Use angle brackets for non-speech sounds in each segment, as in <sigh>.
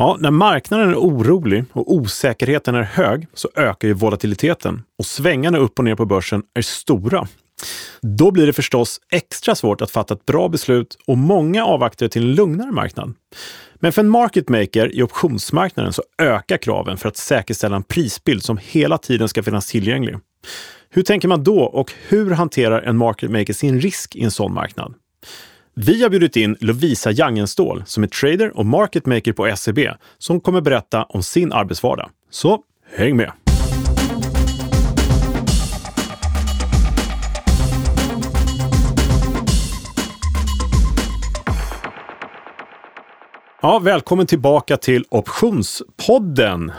Ja, när marknaden är orolig och osäkerheten är hög så ökar ju volatiliteten och svängarna upp och ner på börsen är stora. Då blir det förstås extra svårt att fatta ett bra beslut och många avvaktar till en lugnare marknad. Men för en market maker i optionsmarknaden så ökar kraven för att säkerställa en prisbild som hela tiden ska finnas tillgänglig. Hur tänker man då och hur hanterar en market maker sin risk i en sån marknad? Vi har bjudit in Lovisa Jangenstål som är trader och marketmaker på SEB som kommer berätta om sin arbetsvardag. Så häng med! Ja, välkommen tillbaka till Optionspodden.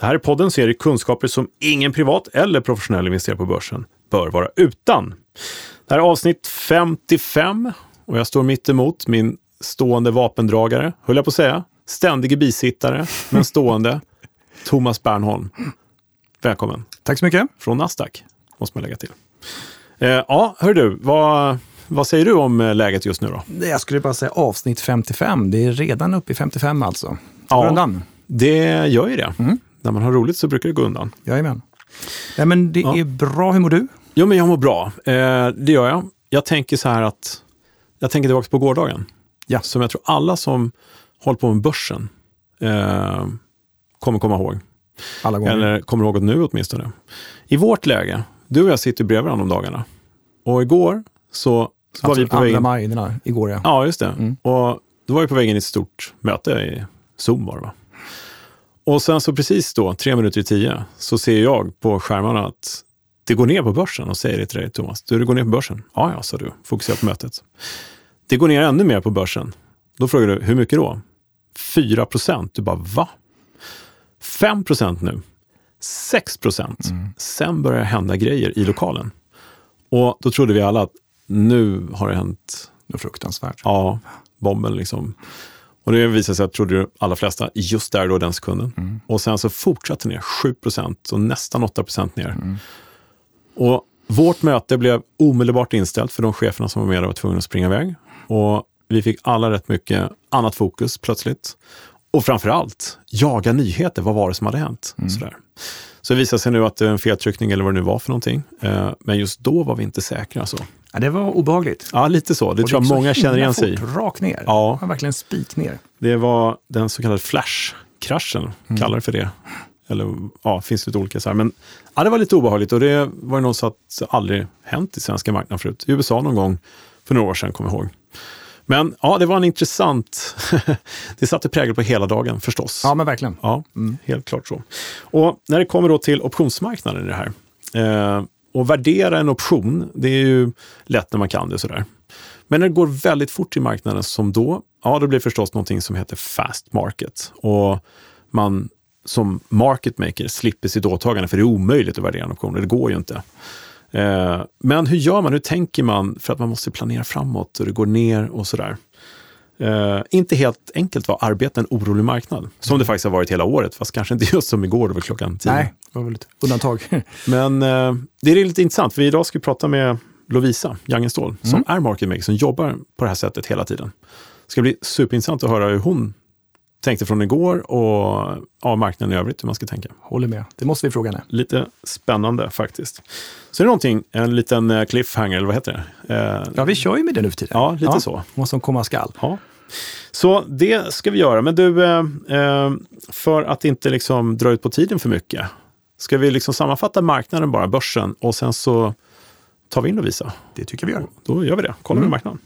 Det här är podden serie kunskaper som ingen privat eller professionell investerare på börsen bör vara utan. Det här är avsnitt 55 och jag står mitt emot min stående vapendragare, höll jag på att säga. Ständige bisittare, men stående. <laughs> Thomas Bernholm. Välkommen. Tack så mycket. Från Nasdaq, måste man lägga till. Eh, ja, hör du, vad, vad säger du om eh, läget just nu då? Jag skulle bara säga avsnitt 55. Det är redan uppe i 55 alltså. Ja. undan. Det gör ju det. Mm. När man har roligt så brukar det gå undan. Jajamän. Ja, men det ja. är bra. Hur mår du? Jo, men jag mår bra. Eh, det gör jag. Jag tänker så här att jag tänker tillbaka på gårdagen. Ja. Som jag tror alla som håller på med börsen eh, kommer komma ihåg. Alla gånger. Eller kommer ihåg nu åtminstone. I vårt läge, du och jag sitter bredvid varandra om dagarna. Och igår så, så alltså, var vi på väg... maj, den här, igår ja. Ja, just det. Mm. Och då var vi på väg in i ett stort möte i Zoom var det va? Och sen så precis då, tre minuter i tio, så ser jag på skärmarna att det går ner på börsen och säger det till dig, Thomas. Du, det går ner på börsen. Ja, ja, sa du. Fokusera på mötet. Det går ner ännu mer på börsen. Då frågar du, hur mycket då? 4 procent. Du bara, va? 5 procent nu. 6 procent. Mm. Sen börjar det hända grejer i lokalen. Och då trodde vi alla att nu har det hänt något fruktansvärt. Ja, bomben liksom. Och det visade sig att, trodde de allra flesta, just där då den sekunden. Mm. Och sen så fortsatte ner 7 procent och nästan 8 procent ner. Mm. Och vårt möte blev omedelbart inställt för de cheferna som var med och var tvungna att springa iväg. Och vi fick alla rätt mycket annat fokus plötsligt. Och framför allt, jaga nyheter. Vad var det som hade hänt? Mm. Sådär. Så det visade sig nu att det är en feltryckning eller vad det nu var för någonting. Eh, men just då var vi inte säkra. Så. Ja, det var obehagligt. Ja, lite så. Det och tror jag många känner igen sig i. rakt ner. Ja. Var verkligen spik ner. Det var den så kallade flash-kraschen, mm. kallar det för det. Eller ja, finns lite olika så här. Men ja, det var lite obehagligt och det var ju något som aldrig hänt i svenska marknaden förut. I USA någon gång för några år sedan, kommer jag ihåg. Men ja, det var en intressant... <laughs> det satte prägel på hela dagen förstås. Ja, men verkligen. Ja, mm. helt klart så. Och när det kommer då till optionsmarknaden i det här. Eh, och värdera en option, det är ju lätt när man kan det sådär. Men när det går väldigt fort i marknaden som då, ja, då blir det förstås någonting som heter fast market. Och man som market maker slipper sitt åtagande, för det är omöjligt att värdera en option. Det går ju inte. Eh, men hur gör man? Hur tänker man? För att man måste planera framåt och det går ner och sådär. Uh, inte helt enkelt att arbeta en orolig marknad, som mm. det faktiskt har varit hela året, fast kanske inte just som igår, var klockan tio. Nej, det var väl ett undantag. <laughs> Men uh, det är lite intressant, för idag ska vi prata med Lovisa Jangenstål, mm. som är market maker, som jobbar på det här sättet hela tiden. Det ska bli superintressant att höra hur hon tänkte från igår och ja, marknaden i övrigt hur man ska tänka. Håller med. Det måste vi fråga henne. Lite spännande faktiskt. Så är det någonting, en liten eh, cliffhanger, eller vad heter det? Eh, ja, vi kör ju med det nu för tiden. Ja, lite ja, så. Vad som komma skall. Ja. Så det ska vi göra. Men du, eh, eh, för att inte liksom dra ut på tiden för mycket, ska vi liksom sammanfatta marknaden bara, börsen, och sen så tar vi in och visar? Det tycker vi gör. Då gör vi det. Kollar mm. vi marknaden.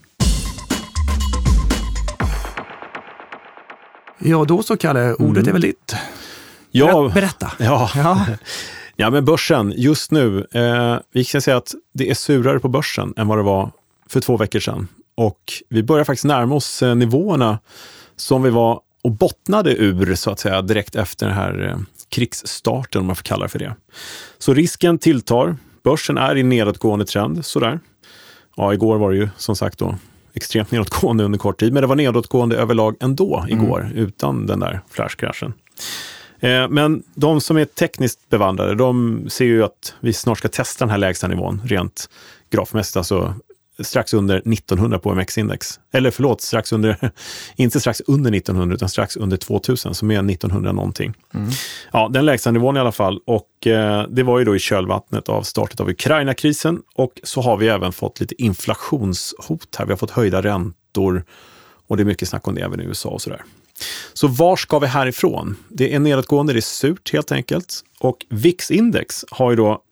Ja, då så Kalle, ordet mm. är väl ditt. Ja, Berätta. Ja. ja. ja, men börsen just nu. Eh, vi kan säga att det är surare på börsen än vad det var för två veckor sedan. Och vi börjar faktiskt närma oss eh, nivåerna som vi var och bottnade ur så att säga direkt efter den här eh, krigsstarten, om man får kalla det för det. Så risken tilltar. Börsen är i nedåtgående trend, sådär. Ja, igår var det ju som sagt då extremt nedåtgående under kort tid, men det var nedåtgående överlag ändå igår, mm. utan den där flashkraschen. Eh, men de som är tekniskt bevandrade, de ser ju att vi snart ska testa den här lägsta nivån rent grafmässigt, alltså strax under 1900 på OMX-index. Eller förlåt, strax under, <laughs> inte strax under 1900 utan strax under 2000, som är 1900 någonting. Mm. Ja, den lägsta nivån i alla fall. Och eh, det var ju då i kölvattnet av startet av Ukraina-krisen. Och så har vi även fått lite inflationshot här. Vi har fått höjda räntor och det är mycket snack om det även i USA och sådär. Så var ska vi härifrån? Det är nedåtgående, det är surt helt enkelt. Och VIX-index har ju då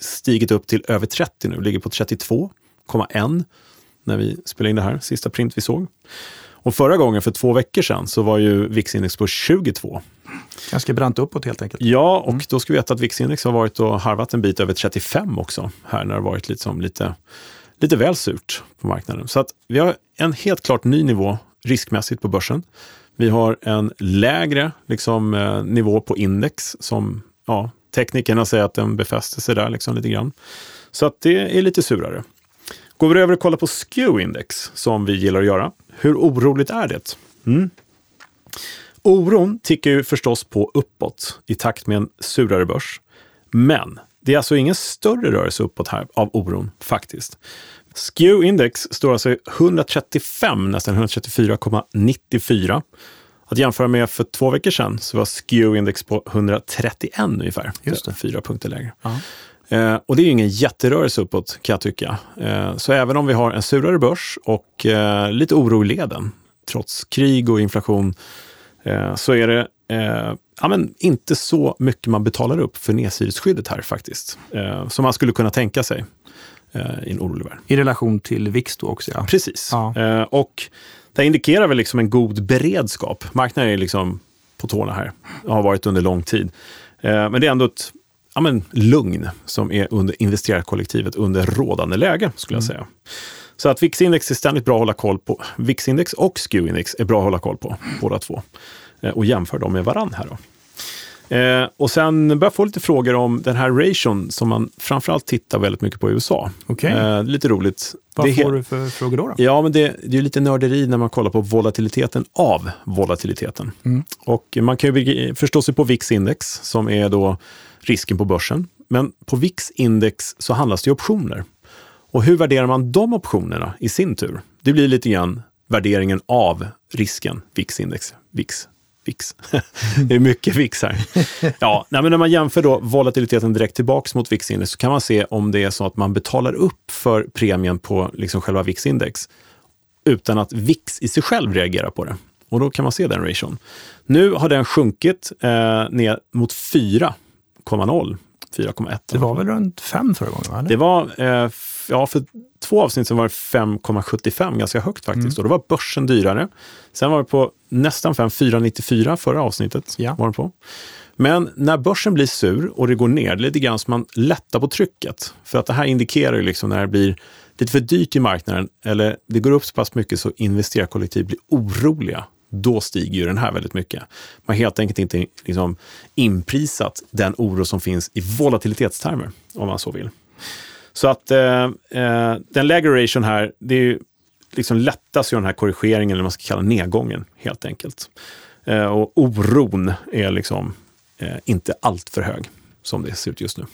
stigit upp till över 30 nu, ligger på 32,1 när vi spelade in det här, sista print vi såg. Och förra gången, för två veckor sedan, så var ju VIX-index på 22. Ganska brant uppåt helt enkelt. Ja, och mm. då ska vi veta att VIX-index har varit och harvat en bit över 35 också, här när det varit liksom lite, lite väl surt på marknaden. Så att vi har en helt klart ny nivå riskmässigt på börsen. Vi har en lägre liksom, eh, nivå på index som ja, teknikerna säger att den befäster sig där liksom lite grann. Så att det är lite surare. Går vi över och kollar på SKEW-index, som vi gillar att göra. Hur oroligt är det? Mm. Oron tickar ju förstås på uppåt i takt med en surare börs. Men det är alltså ingen större rörelse uppåt här av oron faktiskt. SKEW-index står alltså 135, nästan 134,94. Att jämföra med för två veckor sedan så var SKEW-index på 131 ungefär. Just det. Fyra punkter lägre. Eh, och det är ju ingen jätterörelse uppåt kan jag tycka. Eh, så även om vi har en surare börs och eh, lite oro i leden, trots krig och inflation, eh, så är det eh, ja, men inte så mycket man betalar upp för nedsidesskyddet här faktiskt. Eh, som man skulle kunna tänka sig i en orolig värld. I relation till VIX då också? Ja. Precis. Ja. och det indikerar väl liksom en god beredskap. Marknaden är liksom på tårna här och har varit under lång tid. Men det är ändå ett ja, men, lugn som är under investerarkollektivet under rådande läge, skulle jag mm. säga. Så att VIX-index är ständigt bra att hålla koll på. VIX-index och SKEW-index är bra att hålla koll på, båda två. Eh, och jämför dem med varandra här. Då. Eh, och sen börjar jag få lite frågor om den här ration som man framförallt tittar väldigt mycket på i USA. Okay. Eh, lite roligt. Vad det får du för frågor då? då? Ja, men det, det är lite nörderi när man kollar på volatiliteten av volatiliteten. Mm. Och man kan ju förstå sig på VIX-index som är då risken på börsen. Men på VIX-index så handlas det ju optioner. Och hur värderar man de optionerna i sin tur? Det blir lite grann värderingen av risken, VIX-index, VIX VIX. <laughs> det är mycket VIX här. Ja, nej, men när man jämför då volatiliteten direkt tillbaks mot VIX-index så kan man se om det är så att man betalar upp för premien på liksom själva VIX-index utan att VIX i sig själv reagerar på det. Och då kan man se den ration. Nu har den sjunkit eh, ner mot 4 4,0 4,1. Det var väl runt 5 förra gången? Eller? Det var, eh, ja, för två avsnitt så var det 5,75, ganska högt faktiskt. Mm. Och då var börsen dyrare. Sen var det på nästan 5, 4,94 förra avsnittet. Ja. Var det på. Men när börsen blir sur och det går ner, det är lite grann som man lättar på trycket. För att det här indikerar ju liksom när det blir lite för dyrt i marknaden, eller det går upp så pass mycket så investerarkollektiv blir oroliga då stiger ju den här väldigt mycket. Man har helt enkelt inte liksom inprisat den oro som finns i volatilitetstermer, om man så vill. Så att eh, eh, den lägre ration här, det är ju liksom lättast gör den här korrigeringen, eller vad man ska kalla nedgången, helt enkelt. Eh, och oron är liksom eh, inte allt för hög, som det ser ut just nu.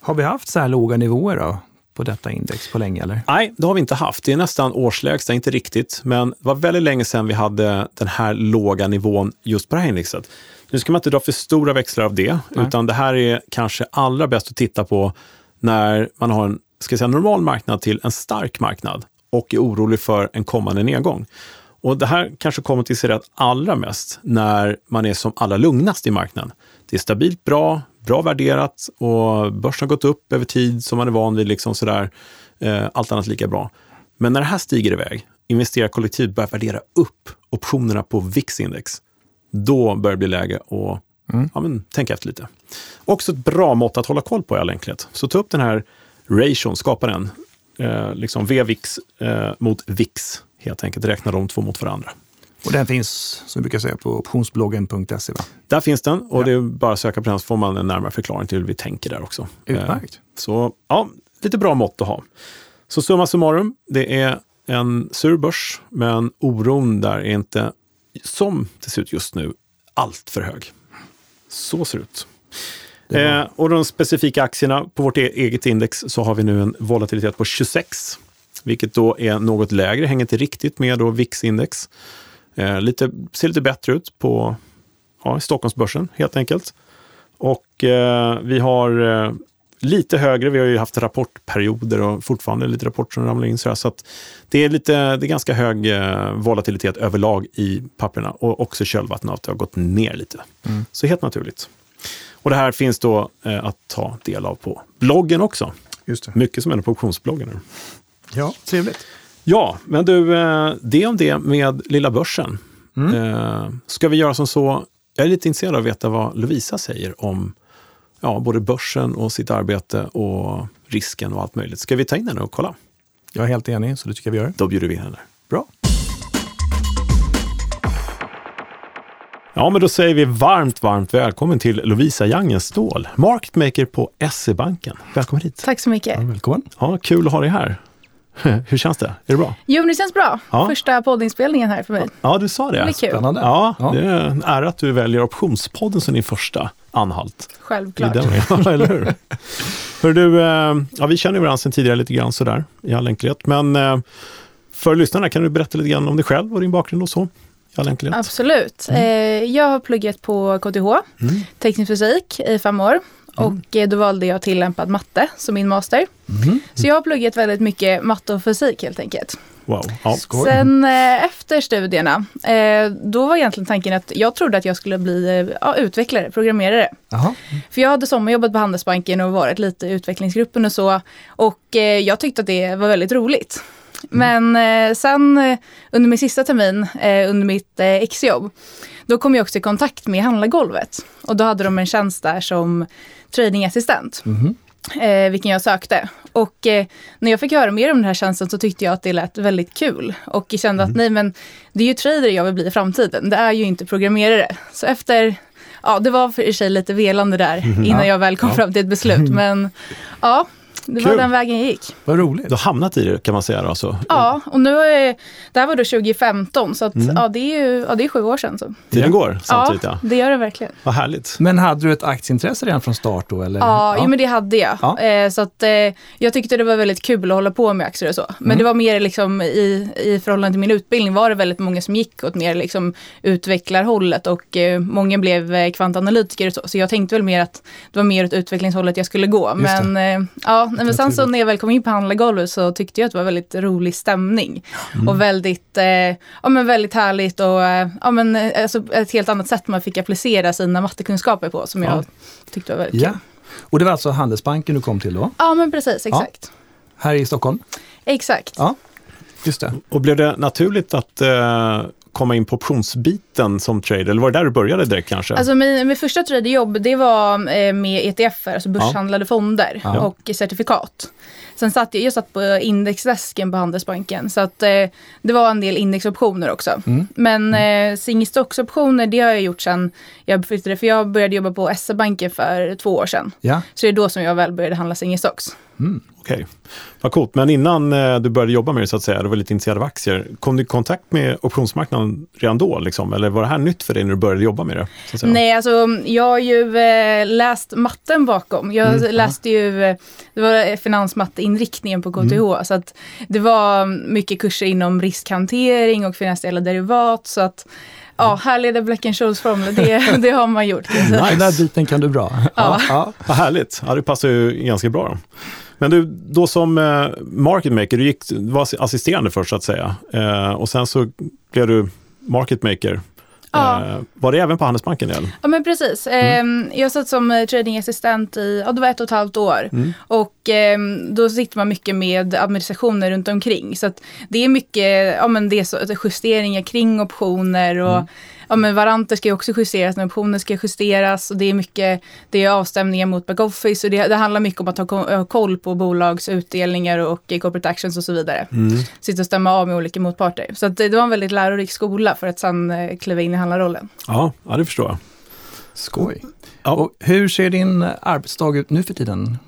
Har vi haft så här låga nivåer då? På detta index på länge? Eller? Nej, det har vi inte haft. Det är nästan årslägsta, inte riktigt. Men det var väldigt länge sedan vi hade den här låga nivån just på det här indexet. Nu ska man inte dra för stora växlar av det, Nej. utan det här är kanske allra bäst att titta på när man har en ska säga, normal marknad till en stark marknad och är orolig för en kommande nedgång. Och Det här kanske kommer till sig rätt allra mest när man är som allra lugnast i marknaden. Det är stabilt bra, bra värderat och börsen har gått upp över tid som man är van vid. Liksom sådär, eh, allt annat lika bra. Men när det här stiger iväg, investerarkollektiv börjar värdera upp optionerna på VIX-index, då börjar det bli läge att mm. ja, men, tänka efter lite. Också ett bra mått att hålla koll på i all enkelhet. Så ta upp den här ration, skapa den. Eh, liksom VVIX eh, mot VIX, helt enkelt. Räkna de två mot varandra. Och den finns, som vi brukar säga, på optionsbloggen.se? Va? Där finns den och ja. det är bara att söka på den så får man en närmare förklaring till hur vi tänker där också. Utmärkt. Eh, så ja, lite bra mått att ha. Så summa summarum, det är en sur börs, men oron där är inte, som det ser ut just nu, allt för hög. Så ser det ut. Eh, och de specifika aktierna på vårt e- eget index så har vi nu en volatilitet på 26 vilket då är något lägre, hänger inte riktigt med då VIX-index. Eh, lite, ser lite bättre ut på ja, Stockholmsbörsen helt enkelt. Och eh, vi har eh, lite högre, vi har ju haft rapportperioder och fortfarande lite rapporter som ramlar in. Så, så att det är, lite, det är ganska hög eh, volatilitet överlag i papperna och också kölvattnet har gått ner lite. Mm. Så helt naturligt. Och det här finns då eh, att ta del av på bloggen också. Just det. Mycket som händer på optionsbloggen nu. Ja, trevligt. Ja, men du, eh, det om det med lilla börsen. Mm. Eh, ska vi göra som så, jag är lite intresserad av att veta vad Lovisa säger om ja, både börsen och sitt arbete och risken och allt möjligt. Ska vi ta in henne och kolla? Jag är helt enig, så det tycker jag vi gör. Då bjuder vi in henne. Bra. Ja, men då säger vi varmt, varmt välkommen till Lovisa Jangenstål, marketmaker på SE-banken. Välkommen hit. Tack så mycket. Ja, välkommen. Ja, kul att ha dig här. <laughs> Hur känns det? Är det bra? Jo, det känns bra. Ja. Första poddinspelningen här för mig. Ja, du sa det. Det blir kul. Ja, det är en ära att du väljer Optionspodden som din första anhalt. Självklart. Ja, <laughs> eller hur? Hör du, eh, ja, vi känner varandra sedan tidigare lite grann sådär i all enkelhet. Men eh, för lyssnarna, kan du berätta lite grann om dig själv och din bakgrund och så? Absolut. Mm. Jag har pluggat på KTH, mm. teknisk fysik, i fem år. Mm. Och då valde jag tillämpad matte som min master. Mm. Så jag har pluggat väldigt mycket matte och fysik helt enkelt. Wow. Ja, Sen eh, efter studierna, eh, då var egentligen tanken att jag trodde att jag skulle bli eh, utvecklare, programmerare. Aha. För jag hade sommarjobbat på Handelsbanken och varit lite i utvecklingsgruppen och så. Och eh, jag tyckte att det var väldigt roligt. Mm. Men eh, sen eh, under min sista termin, under mitt exjobb, då kom jag också i kontakt med handlargolvet. Och då hade de en tjänst där som tradingassistent. Mm. Eh, vilken jag sökte. Och eh, när jag fick höra mer om den här tjänsten så tyckte jag att det lät väldigt kul. Och jag kände mm. att nej men det är ju trader jag vill bli i framtiden. Det är ju inte programmerare. Så efter, ja det var för sig lite velande där mm. innan jag väl kom ja. fram till ett beslut. <laughs> Men ja, det var den vägen jag gick. Vad roligt. Du har hamnat i det kan man säga. Alltså. Ja, och nu är, det här var då 2015 så att, mm. ja, det är ju ja, det är sju år sedan. Så. Tiden går samtidigt ja. det gör det verkligen. Vad härligt. Men hade du ett aktieintresse redan från start då? Eller? Ja, ja. Jo, men det hade jag. Ja. Eh, så att, eh, jag tyckte det var väldigt kul att hålla på med aktier och så. Men mm. det var mer liksom i, i förhållande till min utbildning var det väldigt många som gick åt mer liksom, utvecklarhållet och eh, många blev eh, kvantanalytiker och så. Så jag tänkte väl mer att det var mer åt utvecklingshållet jag skulle gå. Men, eh, ja, men sen så när jag väl kom in på handlargolvet så tyckte jag att det var väldigt rolig stämning. Mm. Och väldigt, eh, ja, men väldigt härligt och eh, ja, men, eh, alltså, ett helt annat sätt man fick applicera sina mattekunskaper på som jag tyckte var väldigt ja. kul. Och det var alltså Handelsbanken du kom till då? Ja men precis, exakt. Ja. Här i Stockholm? Exakt. Ja, just det. Och blev det naturligt att eh komma in på optionsbiten som trader? Eller var det där du började direkt kanske? Alltså min, min första traderjobb det var eh, med ETF, alltså börshandlade ja. fonder ja. och certifikat. Sen satt jag, jag satt på indexdesken på Handelsbanken så att eh, det var en del indexoptioner också. Mm. Men mm. eh, single stocks-optioner det har jag gjort sen jag flyttade, för jag började jobba på SE-banken för två år sedan. Ja. Så det är då som jag väl började handla single stocks. Mm. Okej, okay. vad coolt. Men innan eh, du började jobba med det så att säga, du var lite intresserad av aktier. Kom du i kontakt med optionsmarknaden redan då? Liksom? Eller var det här nytt för dig när du började jobba med det? Nej, alltså jag har ju eh, läst matten bakom. Jag mm. läste ju, eh, det var finansmatteinriktningen på KTH. Mm. Så att det var mycket kurser inom riskhantering och finansiella derivat. Så att Ja, härleda Black Scholes formler, det, <laughs> det har man gjort. Nice. Den där biten kan du bra. Ja. Ja. Vad härligt, ja, det passar ju ganska bra. Då. Men du, då som eh, market maker, du gick, var assisterande först så att säga. Eh, och sen så blev du market maker. Ja. Eh, var det även på Handelsbanken? Eller? Ja men precis. Mm. Eh, jag satt som eh, tradingassistent i, ja det var ett och ett halvt år. Mm. Och eh, då sitter man mycket med administrationer runt omkring. Så det är mycket, ja men det är så, justeringar kring optioner och mm ja, men varanter ska ju också justeras när optioner ska justeras och det är mycket, det är avstämningar mot backoffice och det, det handlar mycket om att ha koll på bolags utdelningar och corporate actions och så vidare. Mm. Sitta och stämma av med olika motparter. Så det, det var en väldigt lärorik skola för att sen eh, kliva in i handlarrollen. Ja, ja det förstår jag. Skoj. Ja. Och hur ser din arbetsdag ut nu för tiden?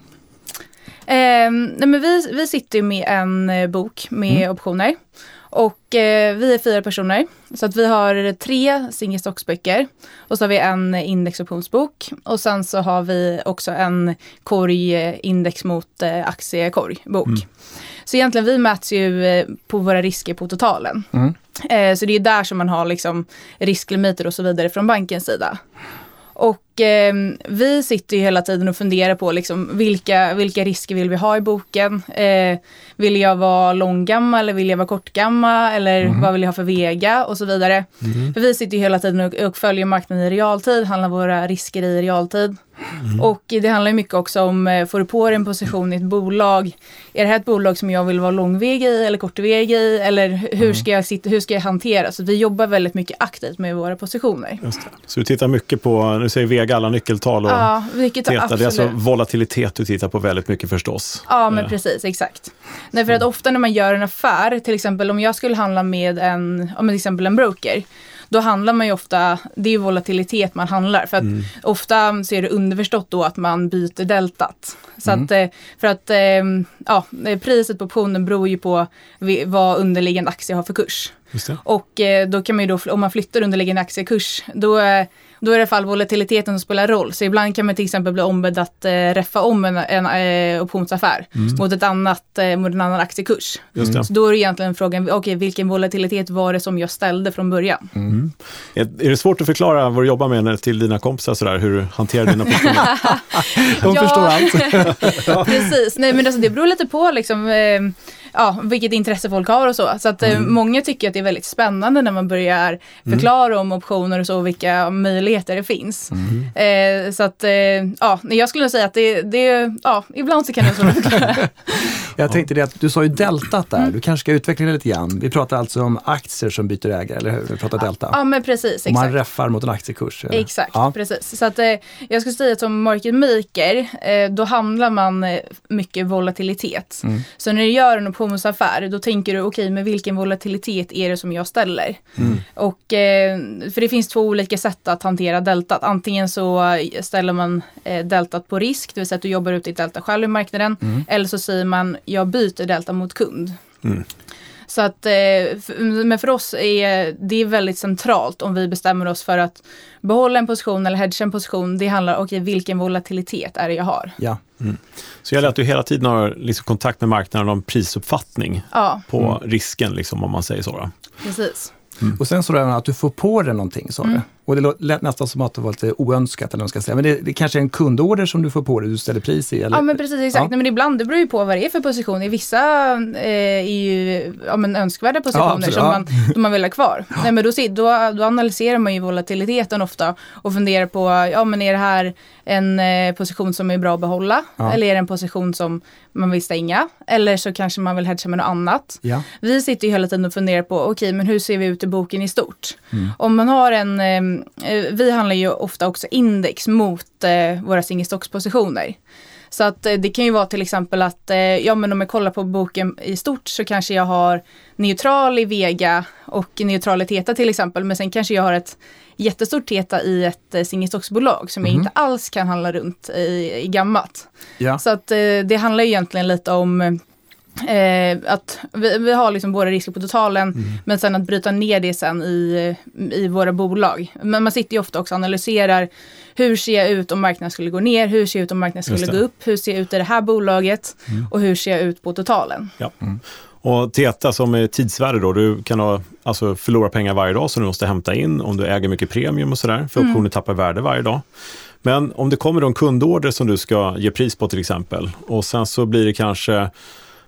Eh, nej men vi, vi sitter med en eh, bok med Mm. optioner. Och eh, vi är fyra personer. Så att vi har tre single stocks-böcker. Och så har vi en indexoptionsbok. Och sen så har vi också en korg eh, index mot eh, aktiekorg-bok. Mm. Så egentligen vi mäts ju eh, på våra risker på totalen. Mm. Eh, så det är där som man har liksom risklimiter och så vidare från bankens sida. Och eh, vi sitter ju hela tiden och funderar på liksom, vilka, vilka risker vill vi ha i boken? Eh, vill jag vara långgamma eller vill jag vara kortgamma? Eller vad vill jag ha för vega? Och så vidare. För vi sitter ju hela tiden och, och följer marknaden i realtid, handlar våra risker i realtid. Och det handlar ju mycket också om, eh, får du på dig en position i ett bolag, är det här ett bolag som jag vill vara långväg i eller kortväg i? Eller hur ska jag, sitta, hur ska jag hantera? Så vi jobbar väldigt mycket aktivt med våra positioner. Så du tittar mycket på, nu säger Vega alla nyckeltal och Ja, vilket. Det är alltså volatilitet du tittar på väldigt mycket förstås. Ja, men Eh, precis, exakt. Nej, för att ofta när man gör en affär, till exempel om jag skulle handla med en, om till exempel en broker, då handlar man ju ofta, det är volatilitet man handlar. För att ofta så är det underförstått då att man byter deltat. Så att, eh, för att eh, ja, eh, priset på optionen beror ju på vad underliggande aktie har för kurs. Och eh, då kan man ju då, om man flyttar underliggande aktiekurs, då, då är det i alla fall volatiliteten som spelar roll. Så ibland kan man till exempel bli ombedd att eh, reffa om en, en eh, optionsaffär mot, ett annat, eh, mot en annan aktiekurs. Så då är det egentligen frågan, okej vilken volatilitet var det som jag ställde från början? Är, är det svårt att förklara vad du jobbar med när- till dina kompisar sådär, hur du hanterar dina positioner? <laughs> De förstår allt. <laughs> Precis, nej men alltså det beror lite på liksom, eh, ja, vilket intresse folk har och så. Så att eh, många tycker att det är väldigt spännande när man börjar förklara om optioner och så, och vilka möjligheter det finns. Eh, så att, eh, ja, jag skulle säga att det, det, ja, ibland så kan det vara svårt. Jag tänkte det att du sa ju deltat där, du kanske ska utveckla det lite grann. Vi pratar alltså om aktier som byter ägare, eller hur? Vi pratar delta. ja, men precis, Och man exakt. räffar mot en aktiekurs. eller? Exakt, Ja. precis. Så att eh, jag skulle säga att som market maker, eh, då handlar man eh, mycket volatilitet. Mm. Så när du gör en optionsaffär, då tänker du okej, men vilken volatilitet är det som jag ställer? Mm. Och, eh, för det finns två olika sätt att hantera deltat. Antingen så ställer man eh, deltat på risk, det vill säga att du jobbar ut ditt delta själv i marknaden. Mm. Eller så säger man, jag byter delta mot kund. Mm. Så att, eh, men för oss är det är väldigt centralt om vi bestämmer oss för att behålla en position eller hedga en position. Det handlar om, okej, vilken volatilitet är det jag har? Ja. Så gäller att du hela tiden har liksom kontakt med marknaden om prisuppfattning Ja, på risken, liksom, om man säger så. Då. precis. Och sen så det att du får på dig någonting, sa du. Och det lät nästan som att det var lite oönskat, eller vad man ska säga. Men det, det kanske är en kundorder som du får på dig, du ställer pris i? Eller? Ja men precis exakt. Ja. Nej, men ibland det beror ju på vad det är för position. I vissa eh, är ju ja, men önskvärda positioner absolut. som Ja. man, man vill ha kvar. Nej, men då, då, då analyserar man ju volatiliteten ofta och funderar på, ja men är det här en eh, position som är bra att behålla? Ja. Eller är det en position som man vill stänga? Eller så kanske man vill hedga med något annat. Ja. Vi sitter ju hela tiden och funderar på, okej men hur ser vi ut i boken i stort? Om man har en, eh, vi handlar ju ofta också index mot eh, våra single stocks-positioner. Så att eh, det kan ju vara till exempel att, eh, ja men om jag kollar på boken i stort så kanske jag har neutral i Vega och neutral i Teta till exempel. Men sen kanske jag har ett jättestort Teta i ett eh, single stocks-bolag som jag inte alls kan handla runt i, i gammalt. Ja. Så att eh, det handlar ju egentligen lite om eh, att vi, vi har liksom våra risker på totalen, men sen att bryta ner det sen i, i våra bolag. Men man sitter ju ofta också och analyserar hur ser jag ut om marknaden skulle gå ner, hur ser jag ut om marknaden skulle gå upp, hur ser jag ut i det här bolaget och hur ser jag ut på totalen. Ja. Och Teta som är tidsvärde då, du kan ha, alltså förlora pengar varje dag som du måste hämta in om du äger mycket premium och sådär, för optioner tappar värde varje dag. Men om det kommer då en kundorder som du ska ge pris på till exempel och sen så blir det kanske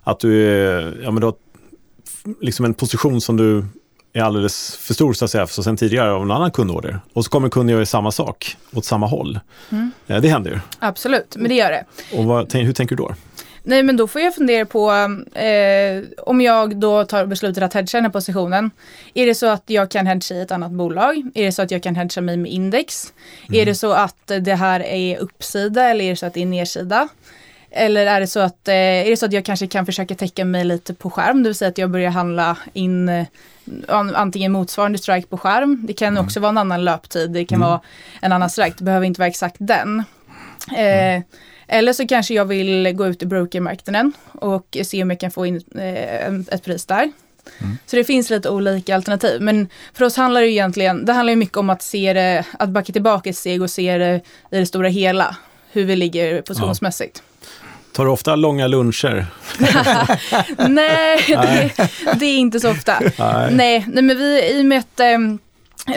att du är, ja men du har liksom en position som du är alldeles för stor så att säga, så sen tidigare av en annan kundorder. Och så kommer kunden göra samma sak åt samma håll. Eh, Det händer ju. Absolut, men det gör det. Och vad, hur tänker du då? Nej men då får jag fundera på eh, om jag då tar beslutet att hedga den här positionen. Är det så att jag kan hedga i ett annat bolag? Är det så att jag kan hedga mig med index? Är det så att det här är uppsida eller är det så att det är nedsida? Eller är det så att, eh, är det så att jag kanske kan försöka täcka mig lite på skärm, det vill säga att jag börjar handla in eh, an- antingen motsvarande strike på skärm. Det kan också vara en annan löptid, det kan vara en annan strike, det behöver inte vara exakt den. Eh, eller så kanske jag vill gå ut i brokermarknaden och se om jag kan få in eh, ett pris där. Mm. Så det finns lite olika alternativ. Men för oss handlar det egentligen, det handlar ju mycket om att se det, att backa tillbaka ett steg och se det i det stora hela. Hur vi ligger positionsmässigt. Ja. Tar du ofta långa luncher? <laughs> <laughs> nej, det, det, är inte så ofta. Nej, nej, nej men vi, i och med att um,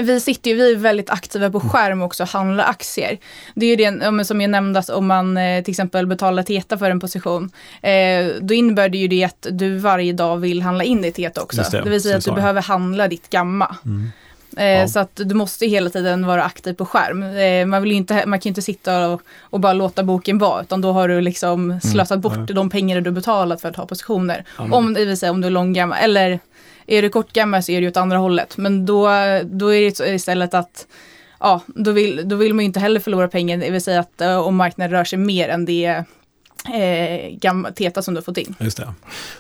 vi sitter ju, vi är väldigt aktiva på skärm också och handlar aktier. Det är ju det, som jag nämnde, att om man eh, till exempel betalar TETA för en position, eh, då innebär det ju det att du varje dag vill handla in i TETA också. Det, det vill säga att du behöver handla ditt gamma. Mm. Eh, ja. Så att du måste hela tiden vara aktiv på skärm. Eh, man, vill inte, man kan ju inte sitta och, och, bara låta boken vara, utan då har du liksom mm. slösat bort mm. de pengar du betalat för att ha positioner. Mm. Om, det vill säga om du är långgammal, eller är du kortgammal så är det ju åt andra hållet. Men då, då är det istället att ja, då vill, då vill man ju inte heller förlora pengar, det vill säga att uh, om marknaden rör sig mer än det eh, gamla, TETA som du har fått in. Just det.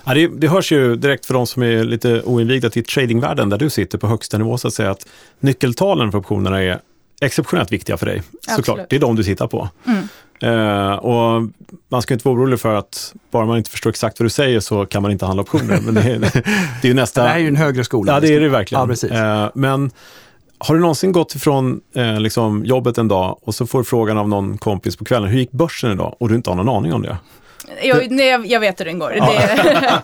Ja, det, det hörs ju direkt för de som är lite oinvigda till tradingvärlden där du sitter på högsta nivå så att säga att nyckeltalen för optionerna är exceptionellt viktiga för dig. Absolut. Såklart, det är de du tittar på. Mm. Uh, och man ska inte vara orolig för att bara man inte förstår exakt vad du säger så kan man inte handla optioner. Men det, är, <laughs> det är nästa... Det här är ju en högre skola. Ja, det är det verkligen. Ja, uh, men har du någonsin gått ifrån eh, liksom jobbet en dag och så får du frågan av någon kompis på kvällen, hur gick börsen idag? Och du inte har någon aning om det? Jag, nej, jag vet hur den går. Ja. <laughs>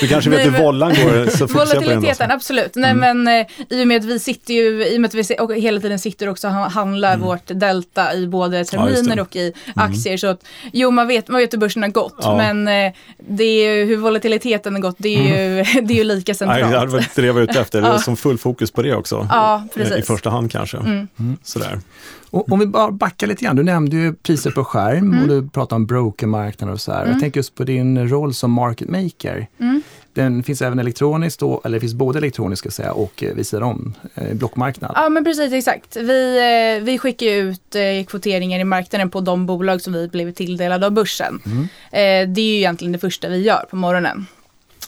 du kanske vet hur vollan går? Så Volatiliteten, absolut. Nej, mm. men eh, i och med att vi sitter ju, i och med att vi och hela tiden sitter också och handlar mm. vårt delta i både terminer ja, och i mm. aktier. Så att, jo, man vet, man vet hur börsen har gått, ja. men eh, det är ju, hur volatiliteten har gått, det är ju, mm. <laughs> det är ju lika centralt. Nej, det var det jag var ute efter, det är <laughs> som full fokus på det också. Ja, precis. I första hand kanske. Mm. Sådär. Och, om vi bara backar lite grann, du nämnde ju priser på skärm mm. och du pratade om brokermarknaden och så här. Mm. Jag tänker just på din roll som market maker. Mm. Den finns även elektroniskt, då, eller det finns både elektroniskt säga, och eh, vid sidan om, eh, blockmarknad. Ja men precis exakt. Vi, eh, vi skickar ut eh, kvoteringar i marknaden på de bolag som vi blivit tilldelade av börsen. Mm. Eh, det är ju egentligen det första vi gör på morgonen.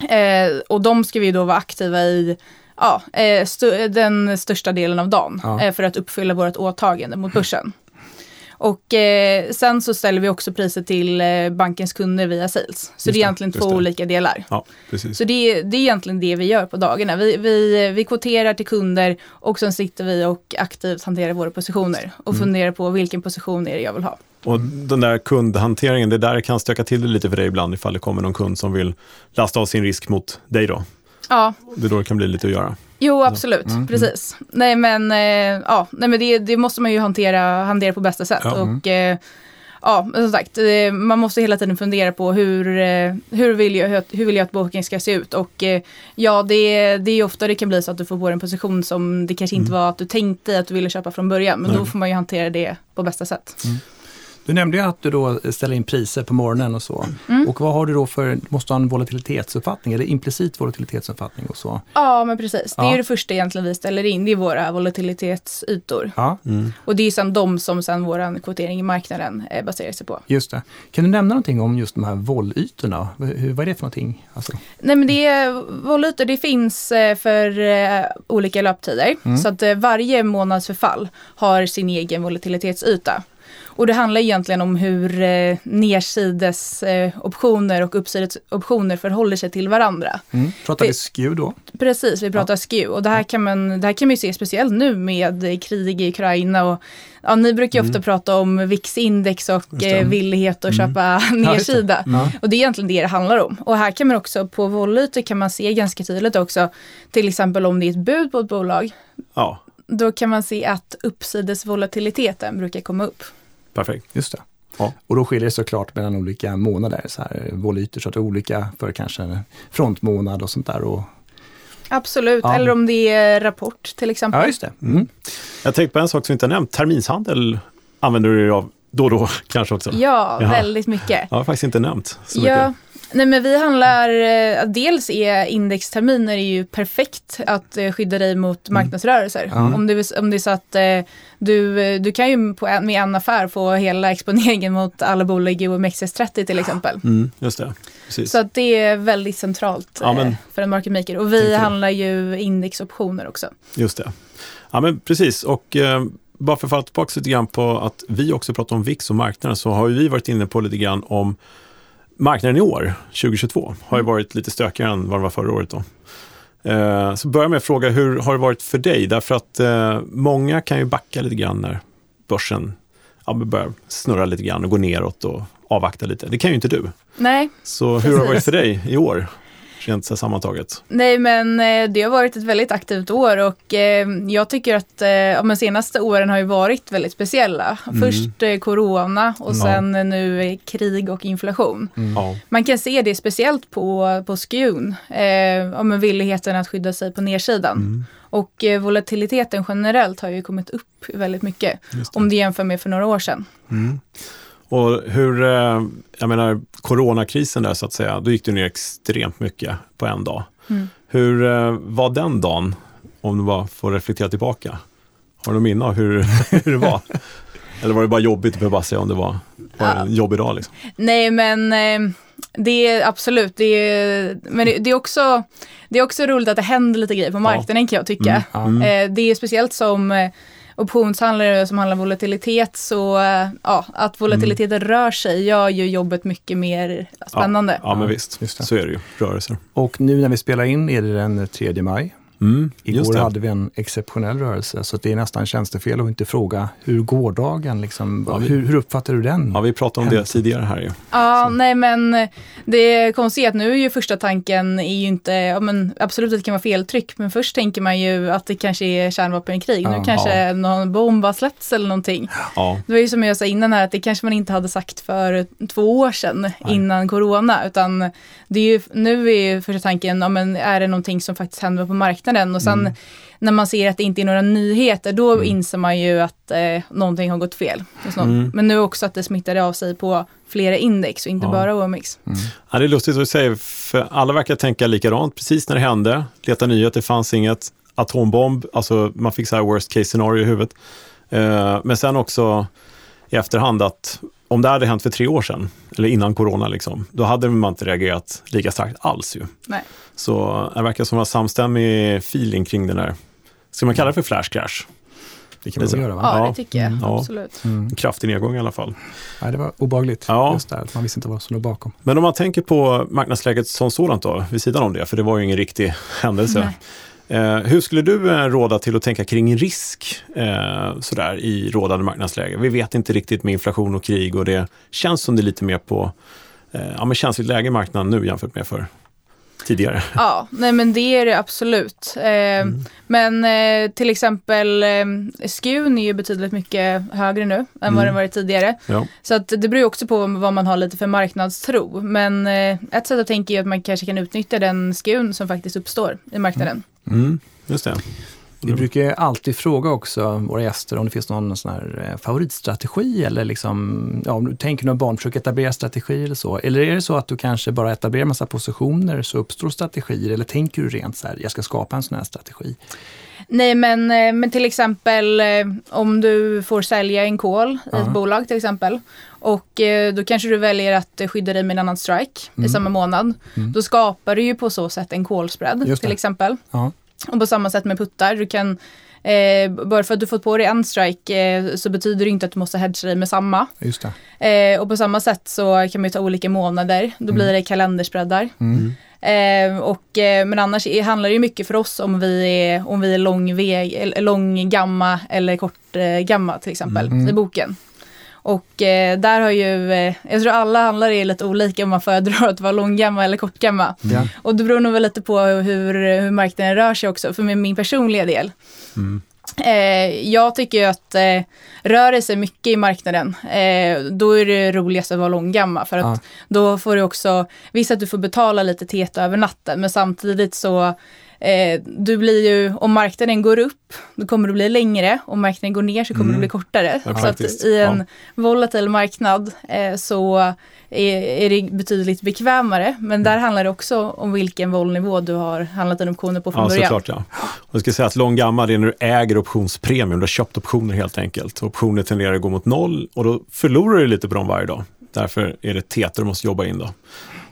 Eh, och de ska vi då vara aktiva i ja, eh, st den största delen av dagen ja. Eh, för att uppfylla vårt åtagande mot börsen. Och eh, sen så ställer vi också priset till eh, bankens kunder via sales. Så det är egentligen två det. olika delar. Ja, så det, det är egentligen det vi gör på dagarna. Vi, vi, vi kvoterar till kunder och sen sitter vi och aktivt hanterar våra positioner och mm. funderar på vilken position är det jag vill ha. Och den där kundhanteringen, det där det kan stöka till det lite för dig ibland ifall det kommer någon kund som vill lasta av sin risk mot dig då? Ja. Det är då det kan bli lite att göra. Jo, absolut. Mm, mm. precis. Mm. Nej, men, eh, ja, nej, men det, det, måste man ju hantera, hantera på bästa sätt. Ja. Och, eh, ja, som sagt, eh, man måste hela tiden fundera på hur, eh, hur, vill, jag, hur vill jag att boken ska se ut. Och eh, ja, det, det är ofta det kan bli så att du får på en position som det kanske inte mm. var att du tänkte att du ville köpa från början. Men nej. då får man ju hantera det på bästa sätt. Du nämnde ju att du då ställer in priser på morgonen och så. Mm. Och vad har du då för, måste ha en volatilitetsuppfattning eller implicit volatilitetsuppfattning och så? Ja, men precis. Det är det första egentligen vi ställer in, det är våra volatilitetsytor. Ja. Mm. Och det är sen de som sen vår kvotering i marknaden eh, baserar sig på. Just det. Kan du nämna någonting om just de här volytorna? Vad är det för någonting? Alltså? Nej, men det är volytor, det finns eh, för eh, olika löptider. Mm. Så att varje månadsförfall har sin egen volatilitetsyta. Och det handlar egentligen om hur eh, nedsides eh, optioner och uppsides optioner förhåller sig till varandra. Mm. Pratar vi SKU då? Precis, vi pratar ja. SKU. Och det här, kan man, det här kan man ju se speciellt nu med krig i Ukraina. Och, ja, ni brukar ju mm. ofta prata om VIX-index och eh, villighet att mm. köpa nedsida. Ja, och det är egentligen det det handlar om. Och här kan man också, på volytor kan man se ganska tydligt också, till exempel om det är ett bud på ett bolag. Ja. Då kan man se att uppsidesvolatiliteten brukar komma upp. Perfekt. Just det. Ja. Och då skiljer det såklart mellan olika månader, så här, volyter, så att det är olika för kanske frontmånad och sånt där. Och, Absolut, ja. eller om det är rapport till exempel. Ja, just det. Mm. Jag tänkte på en sak som vi inte har nämnt, terminshandel använder du dig av då och då <laughs> kanske också? Ja, Jaha. väldigt mycket. Jag har faktiskt inte nämnt så ja. mycket. Nej men vi handlar, eh, dels är indexterminer ju perfekt att eh, skydda dig mot mm. marknadsrörelser. Mm. Om, det, om det är så att eh, du, du kan ju på en, med en affär få hela exponeringen mot alla bolag i OMXS30 till exempel. Mm, just det. Precis. Så att det är väldigt centralt ja, men, för en market maker. Och vi handlar ju indexoptioner också. Just det. Ja men precis och bara för att falla tillbaka lite grann på att vi också pratar om VIX och marknaden så har ju vi varit inne på lite grann om marknaden i år, 2022, har ju Mm. varit lite stökigare än vad det var förra året. Då. Eh, så börjar med att fråga, hur har det varit för dig? Därför att eh, många kan ju backa lite grann när börsen ja, börjar snurra lite grann och gå neråt och avvakta lite. Det kan ju inte du. Nej, Så hur har det varit för dig i år? Rent här sammantaget. Nej, men eh, det har varit ett väldigt aktivt år och eh, jag tycker att eh, ja, de senaste åren har ju varit väldigt speciella. Först eh, corona och sen eh, nu eh, krig och inflation. Ja. Man kan se det speciellt på, på skun, eh, ja, men villigheten att skydda sig på nedsidan. Och eh, volatiliteten generellt har ju kommit upp väldigt mycket det. om du jämför med för några år sedan. Och hur, eh, jag menar coronakrisen där så att säga, då gick du ner extremt mycket på en dag. Mm. Hur eh, var den dagen, om du bara får reflektera tillbaka? Har du minne av hur, <laughs> hur det var? Eller var det bara jobbigt, du behöver bara säga om det var, var en jobbig dag liksom? Nej men eh, det är absolut, det är, men det, är också, det är också roligt att det händer lite grejer på marknaden kan jag tycka. Mm. Eh, det är speciellt som optionshandlare som handlar volatilitet så eh, ja, att volatiliteten rör sig gör ju jobbet mycket mer spännande. Ja, men Ja, visst, just det. så är det ju, rörelser. Och nu när vi spelar in är det den 3 maj. Mm, Igår det. hade vi en exceptionell rörelse, så det är nästan tjänstefel att inte fråga hur gårdagen, liksom, Ja, vi- hur, hur uppfattar du den? Ja, vi pratade om det tidigare här ju. Ja, nej men det konstiga är att nu är ju första tanken är ju inte, ja men absolut att det kan vara feltryck, men först tänker man ju att det kanske är kärnvapenkrig. Ja, nu kanske någon bomb har släppts eller någonting. Ja, Det var ju som jag sa innan här, att det kanske man inte hade sagt för två år sedan innan corona, utan det är ju, nu är ju första tanken, ja, men är det någonting som faktiskt händer på marknaden? Och sen när man ser att det inte är några nyheter, då inser man ju att eh, någonting har gått fel. Mm. Men nu också att det smittade av sig på flera index och inte Ja. bara OMX. Ja, det är lustigt att du säger, för alla verkar tänka likadant. Precis när det hände, leta nyheter, det fanns inget. Atombomb, alltså man fick så här worst case scenario i huvudet. Eh, men sen också i efterhand att om det hade hänt för tre år sedan, eller innan corona, liksom, då hade man inte reagerat lika starkt alls ju. Nej. Så det verkar som en samstämmig feeling kring den där, ska man kalla det för flash crash? Det kan man göra va? Ja, det tycker jag. Ja. Absolut. Mm. En kraftig nedgång i alla fall. Ja, det var obagligt, Ja. just där, att man visste inte vad som låg bakom. Men om man tänker på marknadsläget som sådant då, vid sidan om det, för det var ju ingen riktig händelse. Nej. Eh, hur skulle du eh, råda till att tänka kring risk eh, sådär, i rådande marknadsläge? Vi vet inte riktigt med inflation och krig och det känns som det är lite mer på eh, ja, men känsligt läge i marknaden nu jämfört med förr tidigare. Ja, nej men det är det absolut. Eh, Men eh, till exempel eh, skun är ju betydligt mycket högre nu än vad Mm. den varit tidigare. Ja. Så att det beror ju också på vad man har lite för marknadstro. Men eh, ett sätt att tänka är att man kanske kan utnyttja den skun som faktiskt uppstår i marknaden. Mm, just det. Vi brukar alltid fråga också våra gäster om det finns någon sån här eh, favoritstrategi eller liksom, ja, om du tänker när barn försöker etablera strategi eller så. Eller är det så att du kanske bara etablerar massa positioner så uppstår strategier eller tänker du rent så här, jag ska skapa en sån här strategi? Nej men, eh, men till exempel eh, om du får sälja en call i ett bolag till exempel. Och då kanske du väljer att skydda dig med en annan strike i samma månad. Då skapar du ju på så sätt en call spread till exempel. Ja, Och på samma sätt med puttar. Du kan, eh, bara för att du fått på dig en strike eh, så betyder det inte att du måste hedga dig med samma. just det. Eh, och på samma sätt så kan man ju ta olika månader. Då blir det kalenderspreadar. Mm. Eh, och, eh, men annars är, handlar det ju mycket för oss om vi är, om vi är lång, väg, eller lång gamma eller kort eh, gamma till exempel Mm. i boken. Och eh, där har ju, eh, jag tror alla handlare är lite olika om man föredrar att vara långgamma eller kortgamma. Ja. Och det beror nog väl lite på hur, hur marknaden rör sig också, för min personliga del. Mm. Eh, jag tycker ju att eh, rör det sig mycket i marknaden, eh, då är det roligast att vara långgamma. För att Ja. då får du också, visst att du får betala lite TETA över natten, men samtidigt så Eh, du blir ju, om marknaden går upp, då kommer du bli längre. Om marknaden går ner så kommer Mm. du bli kortare. Ja, så att i en Ja. volatil marknad eh, så är, är det betydligt bekvämare. Mm. Men där handlar det också om vilken volnivå du har handlat dina optioner på från Ja, början. såklart ja. Och jag ska säga att lång gamma det är när du äger optionspremium, du har köpt optioner helt enkelt. Optioner tenderar att gå mot noll och då förlorar du lite på dem varje dag. Därför är det teter du måste jobba in då.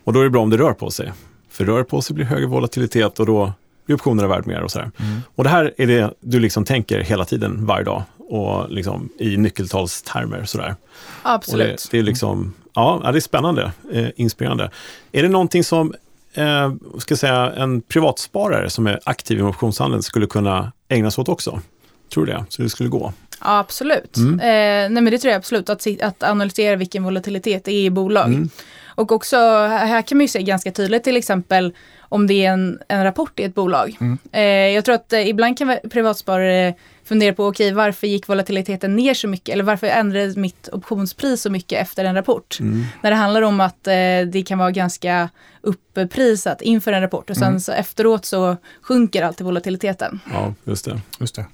Och då är det bra om det rör på sig. För rör på sig blir högre volatilitet och då blir optionerna värd mer och sådär. Och det här är det du liksom tänker hela tiden, varje dag. och liksom, i nyckeltalstermer. Sådär. Absolut. Det, det, är liksom, ja, det är spännande, eh, inspirerande. Är det någonting som eh, ska säga, en privatsparare som är aktiv i optionshandeln skulle kunna ägna sig åt också? Tror du det? Så det skulle gå? Ja, absolut. Mm. Eh, nej, men det tror jag absolut, att, att analysera vilken volatilitet det är i bolag. Mm. Och också, här kan man ju se ganska tydligt till exempel om det är en, en rapport i ett bolag. Mm. Eh, jag tror att eh, ibland kan privatsparare fundera på, okej okay, varför gick volatiliteten ner så mycket? Eller varför ändrades mitt optionspris så mycket efter en rapport? Mm. När det handlar om att eh, det kan vara ganska upprisat inför en rapport och sen mm. så efteråt så sjunker alltid volatiliteten. Ja, just det. Just det.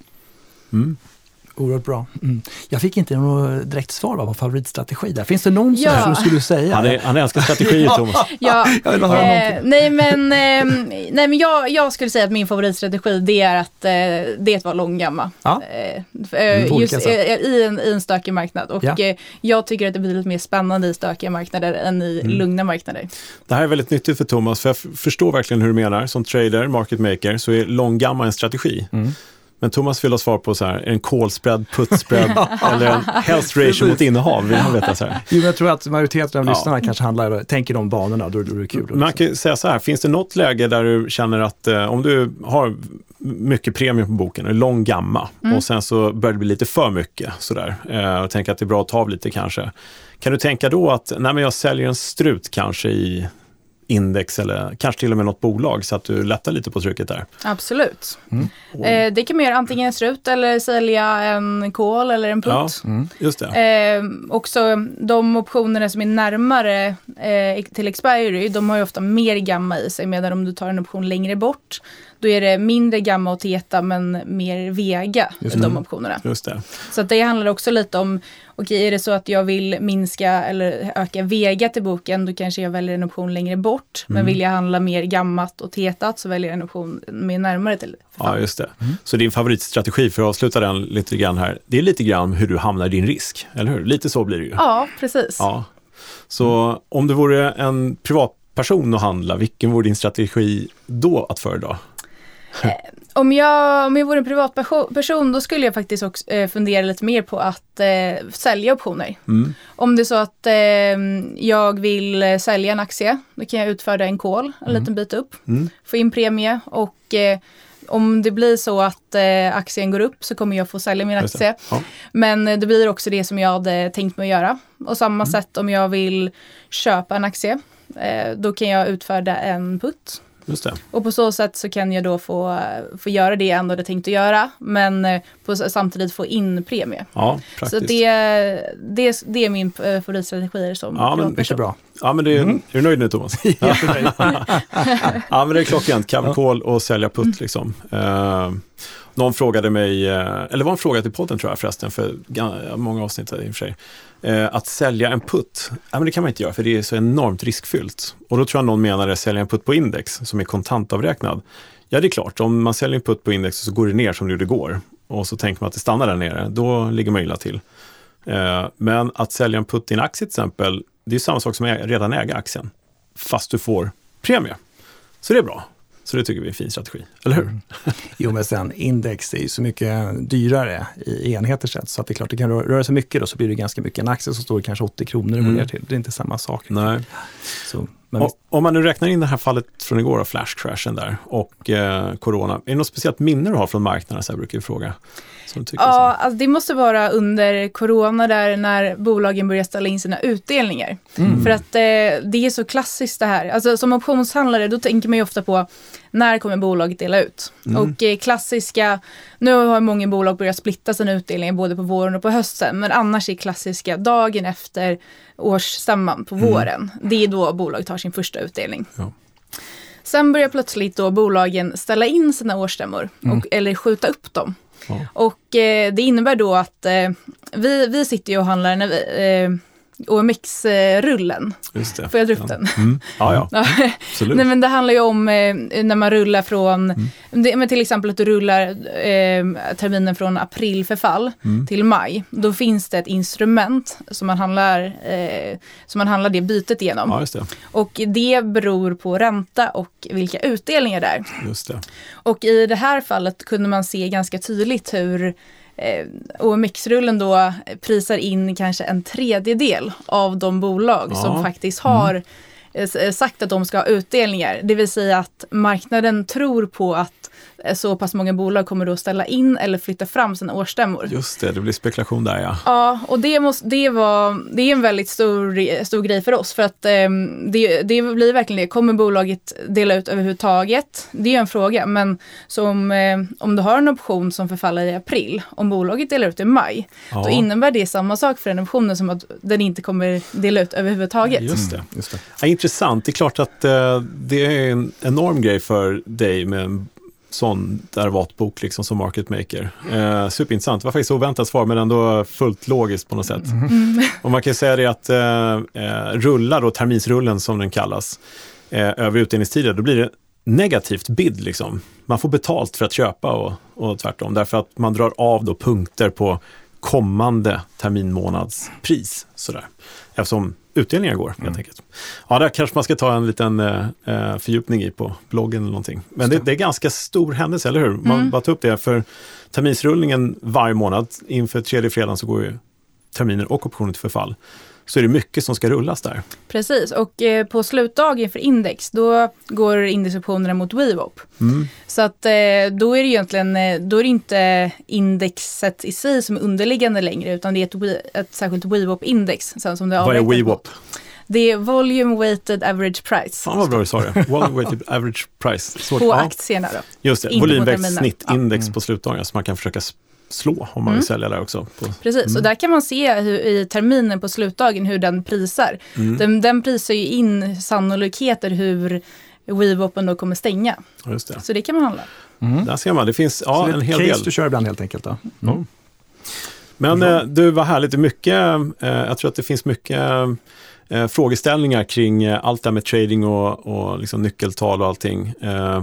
Oerhört bra. Mm. Jag fick inte något direkt svar på favoritstrategi där. Finns det någon ja. som du skulle säga? Han, är, han älskar strategier, <laughs> Thomas. ja, jag vill höra eh, nej, men, eh, nej, men jag, jag skulle säga att min favoritstrategi det är att, eh, det vara långgamma. Ja. Eh, mm, just, eh, i, en, I en stökig marknad. Och ja. Eh, jag tycker att det blir lite mer spännande i stökiga marknader än i mm. lugna marknader. Det här är väldigt nyttigt för Thomas, för jag förstår verkligen hur du menar. Som trader, market maker, så är långgamma en strategi. Mm. Men Thomas vill ha svar på så här, är en call spread, put spread <laughs> eller en health ratio mot innehav? Vill han veta så här. Jo, jag tror att majoriteten av ja. lyssnarna kanske handlar, tänker de banorna, då, då är det kul. Man kan säga så här, finns det något läge där du känner att eh, om du har mycket premium på boken, är lång gamma mm. och sen så börjar det bli lite för mycket sådär eh, och tänker att det är bra att ta av lite kanske. Kan du tänka då att nej, men jag säljer en strut kanske i index eller kanske till och med något bolag så att du lättar lite på trycket där. Absolut. Mm. Eh, det kan man göra antingen en strut eller sälja en call eller en put. Ja, mm. just det. Eh, också de optionerna som är närmare eh, till expiry, de har ju ofta mer gamma i sig medan om du tar en option längre bort då är det mindre gamma och teta men mer vega, de optionerna. Just det. Så det handlar också lite om, okej är det så att jag vill minska eller öka vega till boken, då kanske jag väljer en option längre bort. Mm. Men vill jag handla mer gammat och tetat så väljer jag en option mer närmare till. Ja, just det. Mm. Så din favoritstrategi, för att avsluta den lite grann här, det är lite grann hur du hamnar i din risk, eller hur? Lite så blir det ju. Ja, precis. Ja. Så mm. om du vore en privatperson att handla, vilken vore din strategi då att föredra? Eh, om, jag, om jag vore en privatperson då skulle jag faktiskt också eh, fundera lite mer på att eh, sälja optioner. Mm. Om det är så att eh, jag vill sälja en aktie, då kan jag utföra en call en mm. liten bit upp, mm. få in premie och eh, om det blir så att eh, aktien går upp så kommer jag få sälja min aktie. Ja. Men det blir också det som jag hade tänkt mig att göra. Och samma mm. sätt om jag vill köpa en aktie, då kan jag utföra en putt. Och på så sätt så kan jag då få, få göra det jag ändå hade tänkt att göra, men eh, på, samtidigt få in premie. Ja, praktiskt. Så det, det, det är min eh, favoritstrategi som ja, men, Mycket bra. Ja, men det är, mm. är du nöjd nu Thomas? <laughs> ja, <laughs> ja, men det är klockrent. Capital och sälja putt liksom. Uh, någon frågade mig, eh, eller det var en fråga till podden tror jag förresten, för många avsnitt i och för sig. Eh, att sälja en putt, ja, men det kan man inte göra för det är så enormt riskfyllt. Och då tror jag någon menade sälja en putt på index som är kontantavräknad. Ja, det är klart, om man säljer en putt på index så går det ner som det gjorde igår och så tänker man att det stannar där nere, då ligger man illa till. Eh, men att sälja en putt i en aktie till exempel, det är samma sak som att redan äga aktien, fast du får premie. Så det är bra. Så det tycker vi är en fin strategi, eller hur? Mm. <laughs> Jo, men sen index är ju så mycket dyrare i enheter sett, så att det är klart, det kan röra sig mycket då, så blir det ganska mycket. En aktie som står kanske 80 kronor och går mm. ner till, det är inte samma sak. Nej. Så, och, om man nu räknar in det här fallet från igår, flash-crashen där, och eh, corona, är det något speciellt minne du har från marknaden, så här brukar jag fråga? Ja, alltså det måste vara under corona där när bolagen börjar ställa in sina utdelningar. Mm. För att eh, det är så klassiskt det här. Alltså som optionshandlare då tänker man ju ofta på när kommer bolaget dela ut? Mm. Och eh, klassiska, nu har många bolag börjat splitta sina utdelningar både på våren och på hösten. Men annars är klassiska dagen efter årsstämman på mm. våren. Det är då bolaget tar sin första utdelning. Ja. Sen börjar plötsligt då bolagen ställa in sina årsstämmor och, mm. eller skjuta upp dem. Ja. Och eh, det innebär då att eh, vi, vi sitter ju och handlar när vi, eh, OMX-rullen. Får jag dra upp ja. den? Mm. Ja, <laughs> ja. Absolut. Nej, men det handlar ju om eh, när man rullar från, mm. det, men till exempel att du rullar eh, terminen från april förfall mm. till maj. Då finns det ett instrument som man handlar, eh, som man handlar det bytet igenom. Ja, det. Och det beror på ränta och vilka utdelningar det är. Just det. Och i det här fallet kunde man se ganska tydligt hur eh, OMX-rullen då prisar in kanske en tredjedel av de bolag Ja. som faktiskt har Mm. eh, sagt att de ska ha utdelningar. Det vill säga att marknaden tror på att så pass många bolag kommer då ställa in eller flytta fram sina årsstämmor. Just det, det blir spekulation där ja. Ja, och det, måste, det, var, det är en väldigt stor, stor grej för oss. För att ehm, det, det blir verkligen det. Kommer bolaget dela ut överhuvudtaget? Det är ju en fråga. Men som, eh, om du har en option som förfaller i april, om bolaget delar ut i maj, Ja. då innebär det samma sak för den optionen som att den inte kommer dela ut överhuvudtaget. Just det. Mm, Just det. Ja, intressant. Det är klart att eh, det är en enorm grej för dig med en sån derivatbok liksom som market maker. Eh, superintressant. Det var faktiskt oväntat svar men ändå fullt logiskt på något sätt. Och man kan säga det att eh, eh, rullar då, terminsrullen som den kallas, eh, över utdelningstider, då blir det negativt bid liksom. Man får betalt för att köpa och, och tvärtom därför att man drar av då punkter på kommande terminmånadspris. Sådär. Eftersom utdelningar går helt enkelt. Ja, där kanske man ska ta en liten eh, eh, fördjupning i på bloggen eller någonting. Men det, det är ganska stor händelse, eller hur? Man bara tar upp det, för terminsrullningen varje månad inför tredje fredagen så går ju terminer och optioner till förfall. Så är det mycket som ska rullas där. Precis, och eh, på slutdagen för index, då går indexoptionerna mot WeWop. Mm. Så att eh, då är det egentligen, eh, då är det inte indexet i sig som är underliggande längre, utan det är ett, we, ett särskilt WeWop-index. Vad är. WeWop? Det är Volume Weighted Average Price Fan vad bra du sa det. <laughs> One weighted average price. Svårt. på Ja, aktierna. Då. just det, terminen. snittindex på slutdagen som man kan försöka slå om man vill sälja där också. På, Precis, och där kan man se hur, i terminen på slutdagen hur den prisar. Den, den prisar ju in sannolikheter hur WeWopen då kommer stänga. just det. Så det kan man handla. Där ser man, det finns ja, det en hel case del. du kör ibland helt enkelt då? Ja. Men eh, du, var härligt. Mycket, eh, jag tror att det finns mycket eh, frågeställningar kring eh, allt det här med trading och, och liksom nyckeltal och allting. Eh,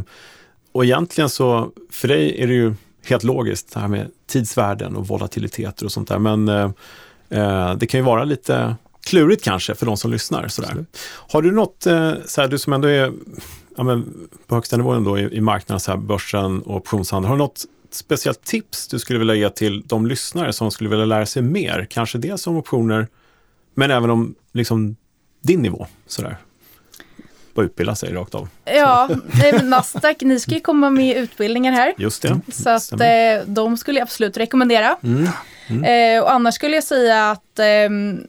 och egentligen så, för dig är det ju helt logiskt det här med tidsvärden och volatiliteter och sånt där. Men eh, eh, det kan ju vara lite klurigt kanske för de som lyssnar. Sådär. Har du något, eh, så här, du som ändå är ja, men, på högsta nivån då i, i marknaden, så här, börsen och optionshandel, har du något speciellt tips du skulle vilja ge till de lyssnare som skulle vilja lära sig mer? Kanske dels om optioner, men även om liksom, din nivå. Sådär. Bara utbilda sig rakt av. Ja, Nasdaq, ni ska ju komma med utbildningar här. Just det. Så att Stämmer. eh, de skulle jag absolut rekommendera. Mm. Eh, och annars skulle jag säga att ehm,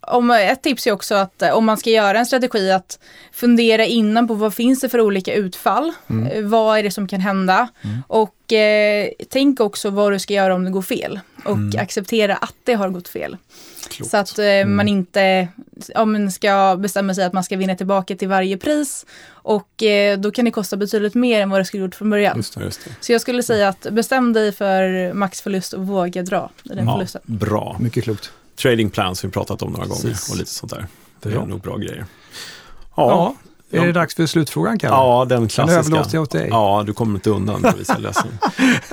om, ett tips är också att eh, om man ska göra en strategi att fundera innan på vad finns det för olika utfall. Eh, vad är det som kan hända? Och eh, tänk också vad du ska göra om det går fel. Och acceptera att det har gått fel. Klokt. Så att eh, man inte ja, men ska bestämma sig att man ska vinna tillbaka till varje pris. Och eh, då kan det kosta betydligt mer än vad det skulle gjort från början. Just det, just det. Så jag skulle säga att bestäm dig för maxförlust och våga dra i den Ja, förlusten. bra. Mycket klokt. Trading plans har vi pratat om några gånger Precis. och lite sånt där. Det är Bra. nog bra grejer. Ja, Ja, är det dags för slutfrågan Kalle? ja den Den klassiska. överlåter jag åt dig. Ja, du kommer inte undan, ledsen.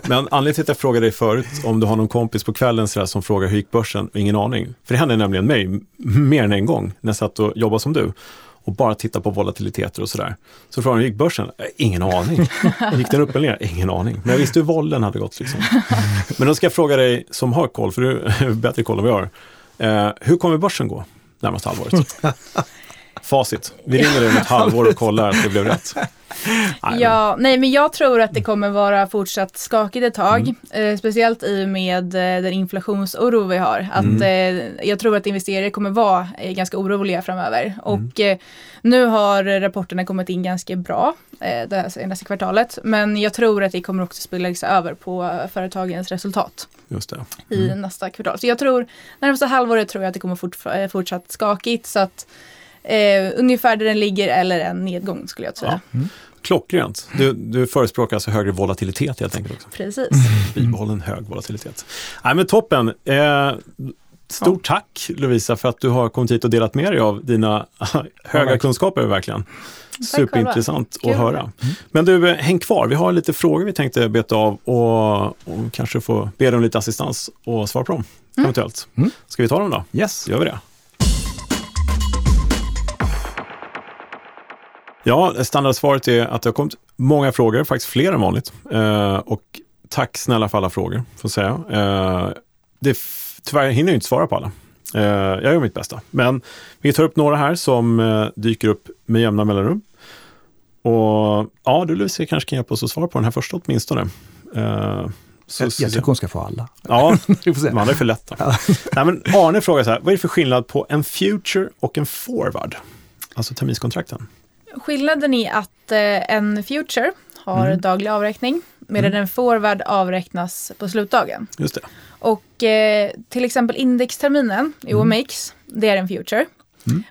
Men anledningen till att jag frågade dig förut om du har någon kompis på kvällen sådär, som frågar hur gick börsen? Ingen aning. För det hände nämligen mig mer än en gång när jag satt och jobbade som du och bara tittade på volatiliteter och sådär. Så frågade han, gick börsen? "Eh, Ingen aning. <laughs> Gick den upp eller ner? Ingen aning. Men jag visste hur vollen hade gått. Liksom. Men då ska jag fråga dig som har koll, för du <laughs> har bättre koll än jag har. Eh, hur kommer börsen gå närmaste halvåret? <laughs> Facit. Vi ringer dig om ett halvår och kollar att det blev rätt. <laughs> Ja, nej men jag tror att det kommer vara fortsatt skakigt ett tag. Eh, speciellt i och med eh, den inflationsoro vi har. Att, eh, jag tror att investerare kommer vara eh, ganska oroliga framöver. Och eh, nu har rapporterna kommit in ganska bra eh, det här senaste kvartalet. Men jag tror att det kommer också spilla sig över på företagens resultat Just det. i nästa kvartal. Så jag tror, närmaste halvåret tror jag att det kommer fort, fortsatt skakigt. Så att eh, ungefär där den ligger eller en nedgång skulle jag säga. Klockrent. Du, du förespråkar alltså högre volatilitet helt enkelt också. Precis. Bibehållen hög volatilitet. Nej men toppen. Eh, stort tack Lovisa för att du har kommit hit och delat med dig av dina <laughs> höga verkligen. kunskaper verkligen. Superintressant att höra. Men du, eh, häng kvar. Vi har lite frågor vi tänkte beta av och, och kanske få be dig om lite assistans och svara på dem. Eventuellt. Mm. Ska vi ta dem då? Yes. Gör vi det. Ja, standardsvaret är att det har kommit många frågor, faktiskt fler än vanligt. Eh, och tack snälla för alla frågor, får jag säga. Eh, det, tyvärr hinner jag inte svara på alla. Eh, jag gör mitt bästa. Men vi tar upp några här som eh, dyker upp med jämna mellanrum. Och ja, du Lucia kanske kan hjälpa oss att svara på den här första åtminstone. Eh, så, jag, jag tycker hon ska få alla. Ja, <laughs> Vi får se. de andra är för lätta. Nej, men Arne frågar så här, vad är det för skillnad på en future och en forward? Alltså terminskontrakten. Skillnaden är att eh, en future har Mm. daglig avräkning medan en forward avräknas på slutdagen. Just det. Och eh, till exempel indexterminen i Mm. OMX, det är en future.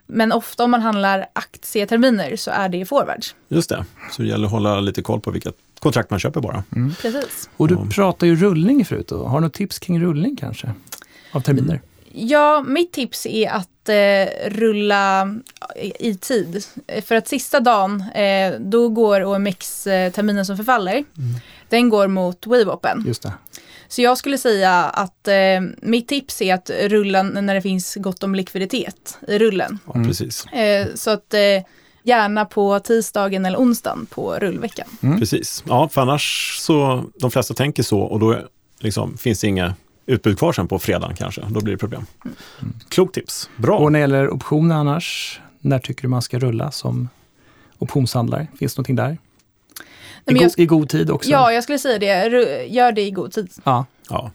Men ofta om man handlar aktieterminer så är det forwards. Just det. Så det gäller att hålla lite koll på vilka kontrakt man köper bara. Precis. Och du pratar ju rullning förut. Då. Har du något tips kring rullning kanske? Av terminer? Ja, mitt tips är att eh, rulla i, i tid. Eh, För att sista dagen, eh, då går OMX-terminen som förfaller, den går mot WaveOpen. Just det. Så jag skulle säga att eh, mitt tips är att rulla när det finns gott om likviditet i rullen. Ja, Mm. precis. Eh, så att eh, gärna på tisdagen eller onsdagen på rullveckan. precis. Ja, för annars så, de flesta tänker så och då liksom, finns det inga utbud kvar sen på fredagen kanske. Då blir det problem. Klokt tips. Bra. Och när det gäller optioner annars, när tycker du man ska rulla som optionshandlare? Finns det någonting där? I, men go- jag I god tid också? Ja, jag skulle säga det. Gör det i god tid. ja. Ja.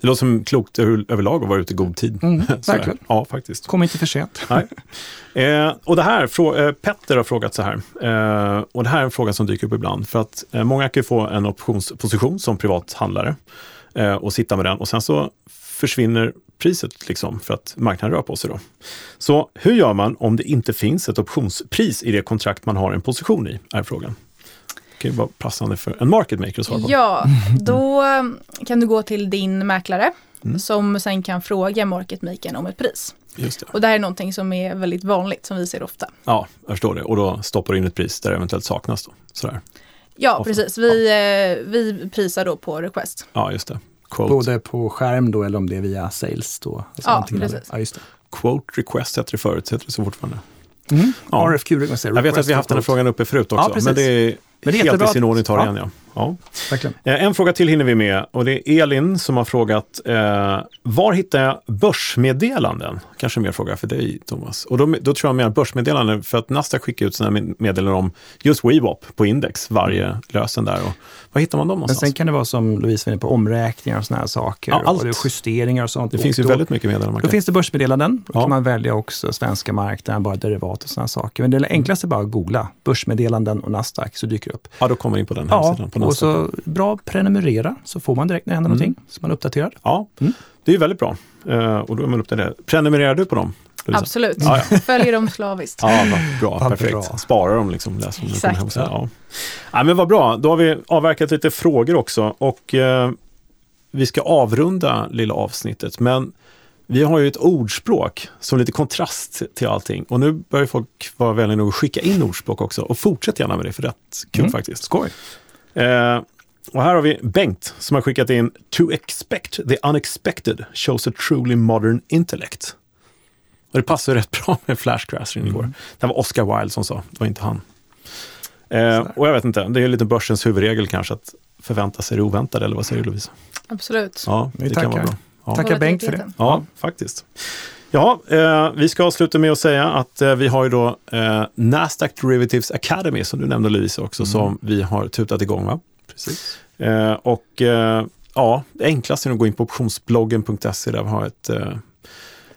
Det låter som klokt över- överlag att vara ute i god tid. Mm, <laughs> verkligen. Ja, faktiskt. Kom inte för sent. Nej. Eh, och det här, eh, Petter har frågat så här. Eh, och det här är en fråga som dyker upp ibland. För att eh, många kan ju få en optionsposition som privat handlare eh, och sitta med den och sen så försvinner priset liksom för att marknaden rör på sig då. Så hur gör man om det inte finns ett optionspris i det kontrakt man har en position i? Är frågan. Det kan ju vara passande för en market maker att svara på. Ja, då kan du gå till din mäklare Mm. som sen kan fråga marketmakern om ett pris. Just det. Och det här är någonting som är väldigt vanligt som vi ser ofta. Ja, jag förstår det. Och då stoppar du in ett pris där det eventuellt saknas. Då. Sådär. Ja, Ofta. precis. Vi, eh, vi prisar då på request. Ja, just det. Quote, Både på skärm då eller om det är via sales då? Alltså Ja, precis. Ja, just det. quote request heter det förut, heter det så fortfarande. Mm. Ja. RFQ, request, Jag vet att vi har haft den här frågan uppe förut också, Ja, men det är, Men det är helt jättebra i sin ordning att ta det ja. igen. Ja. Ja. Verkligen. Eh, En fråga till hinner vi med och det är Elin som har frågat eh, var hittar jag börsmeddelanden? Kanske mer fråga för dig Thomas. Och då, då tror jag mer börsmeddelanden för att Nasdaq skickar ut sina meddelanden om just WeWap på index, varje lösen där. Och var hittar man dem Men någonstans? sen kan det vara som Louise var inne på, omräkningar och sådana här saker. Ja, allt. Och det justeringar och sånt. det Och finns ju då, väldigt mycket meddelanden Då finns det börsmeddelanden. Då Ja. kan man välja också svenska marknaden, bara derivat och sådana saker. Men det enklaste är bara att googla börsmeddelanden och Nasdaq så dyker det upp. Ja, då kommer in på den Ja, hemsidan. På och så bra prenumerera så får man direkt när det händer någonting. Så man är uppdaterad. Ja, Mm. det är väldigt bra. Eh, och då är man uppdaterad. Prenumererar du på dem? Lovisa? Absolut. Ja, ja. <laughs> Följer dem slaviskt. Ja, bra, <laughs> Vad perfekt. bra. Sparar dem liksom, läser dem Exakt. på hemsidan. Ja. Ja, men vad bra, då har vi avverkat lite frågor också och eh, vi ska avrunda lilla avsnittet. Men vi har ju ett ordspråk som lite kontrast till allting. Och nu börjar folk vara vänliga nog att skicka in ordspråk också. Och fortsätt gärna med det, för det är rätt kul Mm. faktiskt. Skoj! Eh, och här har vi Bengt som har skickat in To expect the unexpected shows a truly modern intellect. Och det passar rätt <laughs> bra med Flash Crashing igår. Det var Oscar Wilde som sa, det var inte han. Eh, och jag vet inte, det är lite börsens huvudregel kanske att förvänta sig det oväntade, eller vad säger du Lovisa? Absolut. Ja, Vi det kan vara bra. Ja. Tackar Bengt för det. Ja, faktiskt. Ja, eh, vi ska avsluta med att säga att eh, vi har ju då eh, Nasdaq Derivatives Academy, som du nämnde Lovisa också, som vi har tutat igång. Va? Precis. Eh, och eh, ja, det enklaste är att gå in på optionsbloggen.se där vi har ett, eh,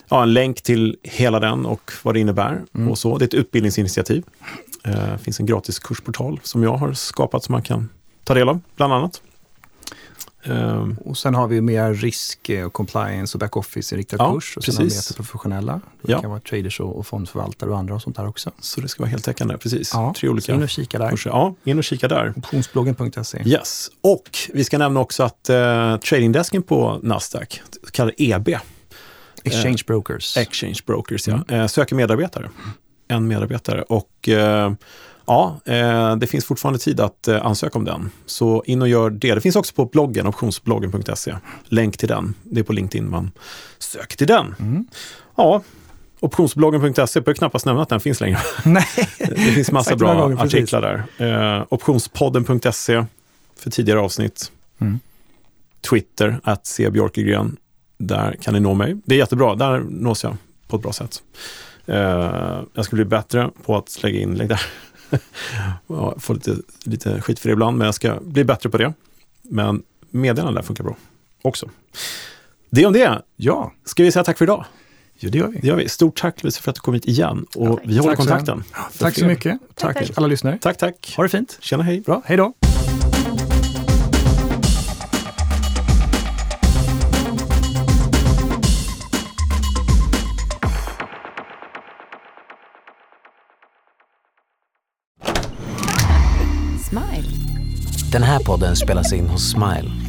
ja, en länk till hela den och vad det innebär. Mm. Och så. Det är ett utbildningsinitiativ. Eh, Det finns en gratis kursportal som jag har skapat som man kan ta del av, bland annat. Eh, Och sen har vi mer risk och compliance och backoffice inriktad Ja, kurs. Och sen har vi precis. mer professionella. Det Ja. kan vara traders och, och fondförvaltare och andra och sånt där också. Så det ska vara heltäckande, precis. Ja, Tre olika in och kika där. kurser. Ja, in och kika där. Optionsbloggen.se. Yes, och vi ska nämna också att eh, tradingdesken på Nasdaq, kallad EB, Exchange brokers. Exchange Brokers, ja, Mm. eh, söker medarbetare. En medarbetare. Och eh, ja, eh, det finns fortfarande tid att eh, ansöka om den. Så in och gör det. Det finns också på bloggen, optionsbloggen.se. Länk till den. Det är på LinkedIn man söker till den. Mm. Ja, optionsbloggen.se, behöver knappast nämna att den finns längre. <laughs> Nej, <laughs> Det finns massa bra gånger, artiklar där. Eh, optionspodden.se för tidigare avsnitt. Mm. Twitter, att se Björkegren. Där kan ni nå mig. Det är jättebra, där nås jag på ett bra sätt. Eh, jag ska bli bättre på att lägga inlägg där. <laughs> Jag får lite, lite skit för det ibland, men jag ska bli bättre på det. Men meddelanden funkar bra också. Det om det. Ja, Ska vi säga tack för idag? ja det gör vi. Det gör vi. Stort tack Lovisa för att du kom hit igen och Ja, vi håller Tack så kontakten. Tack så mycket. Tack, Tack, tack. alla lyssnare. Tack, tack. Ha det fint. Tjena, hej. Bra, hej då. Den här podden spelas in hos Smile.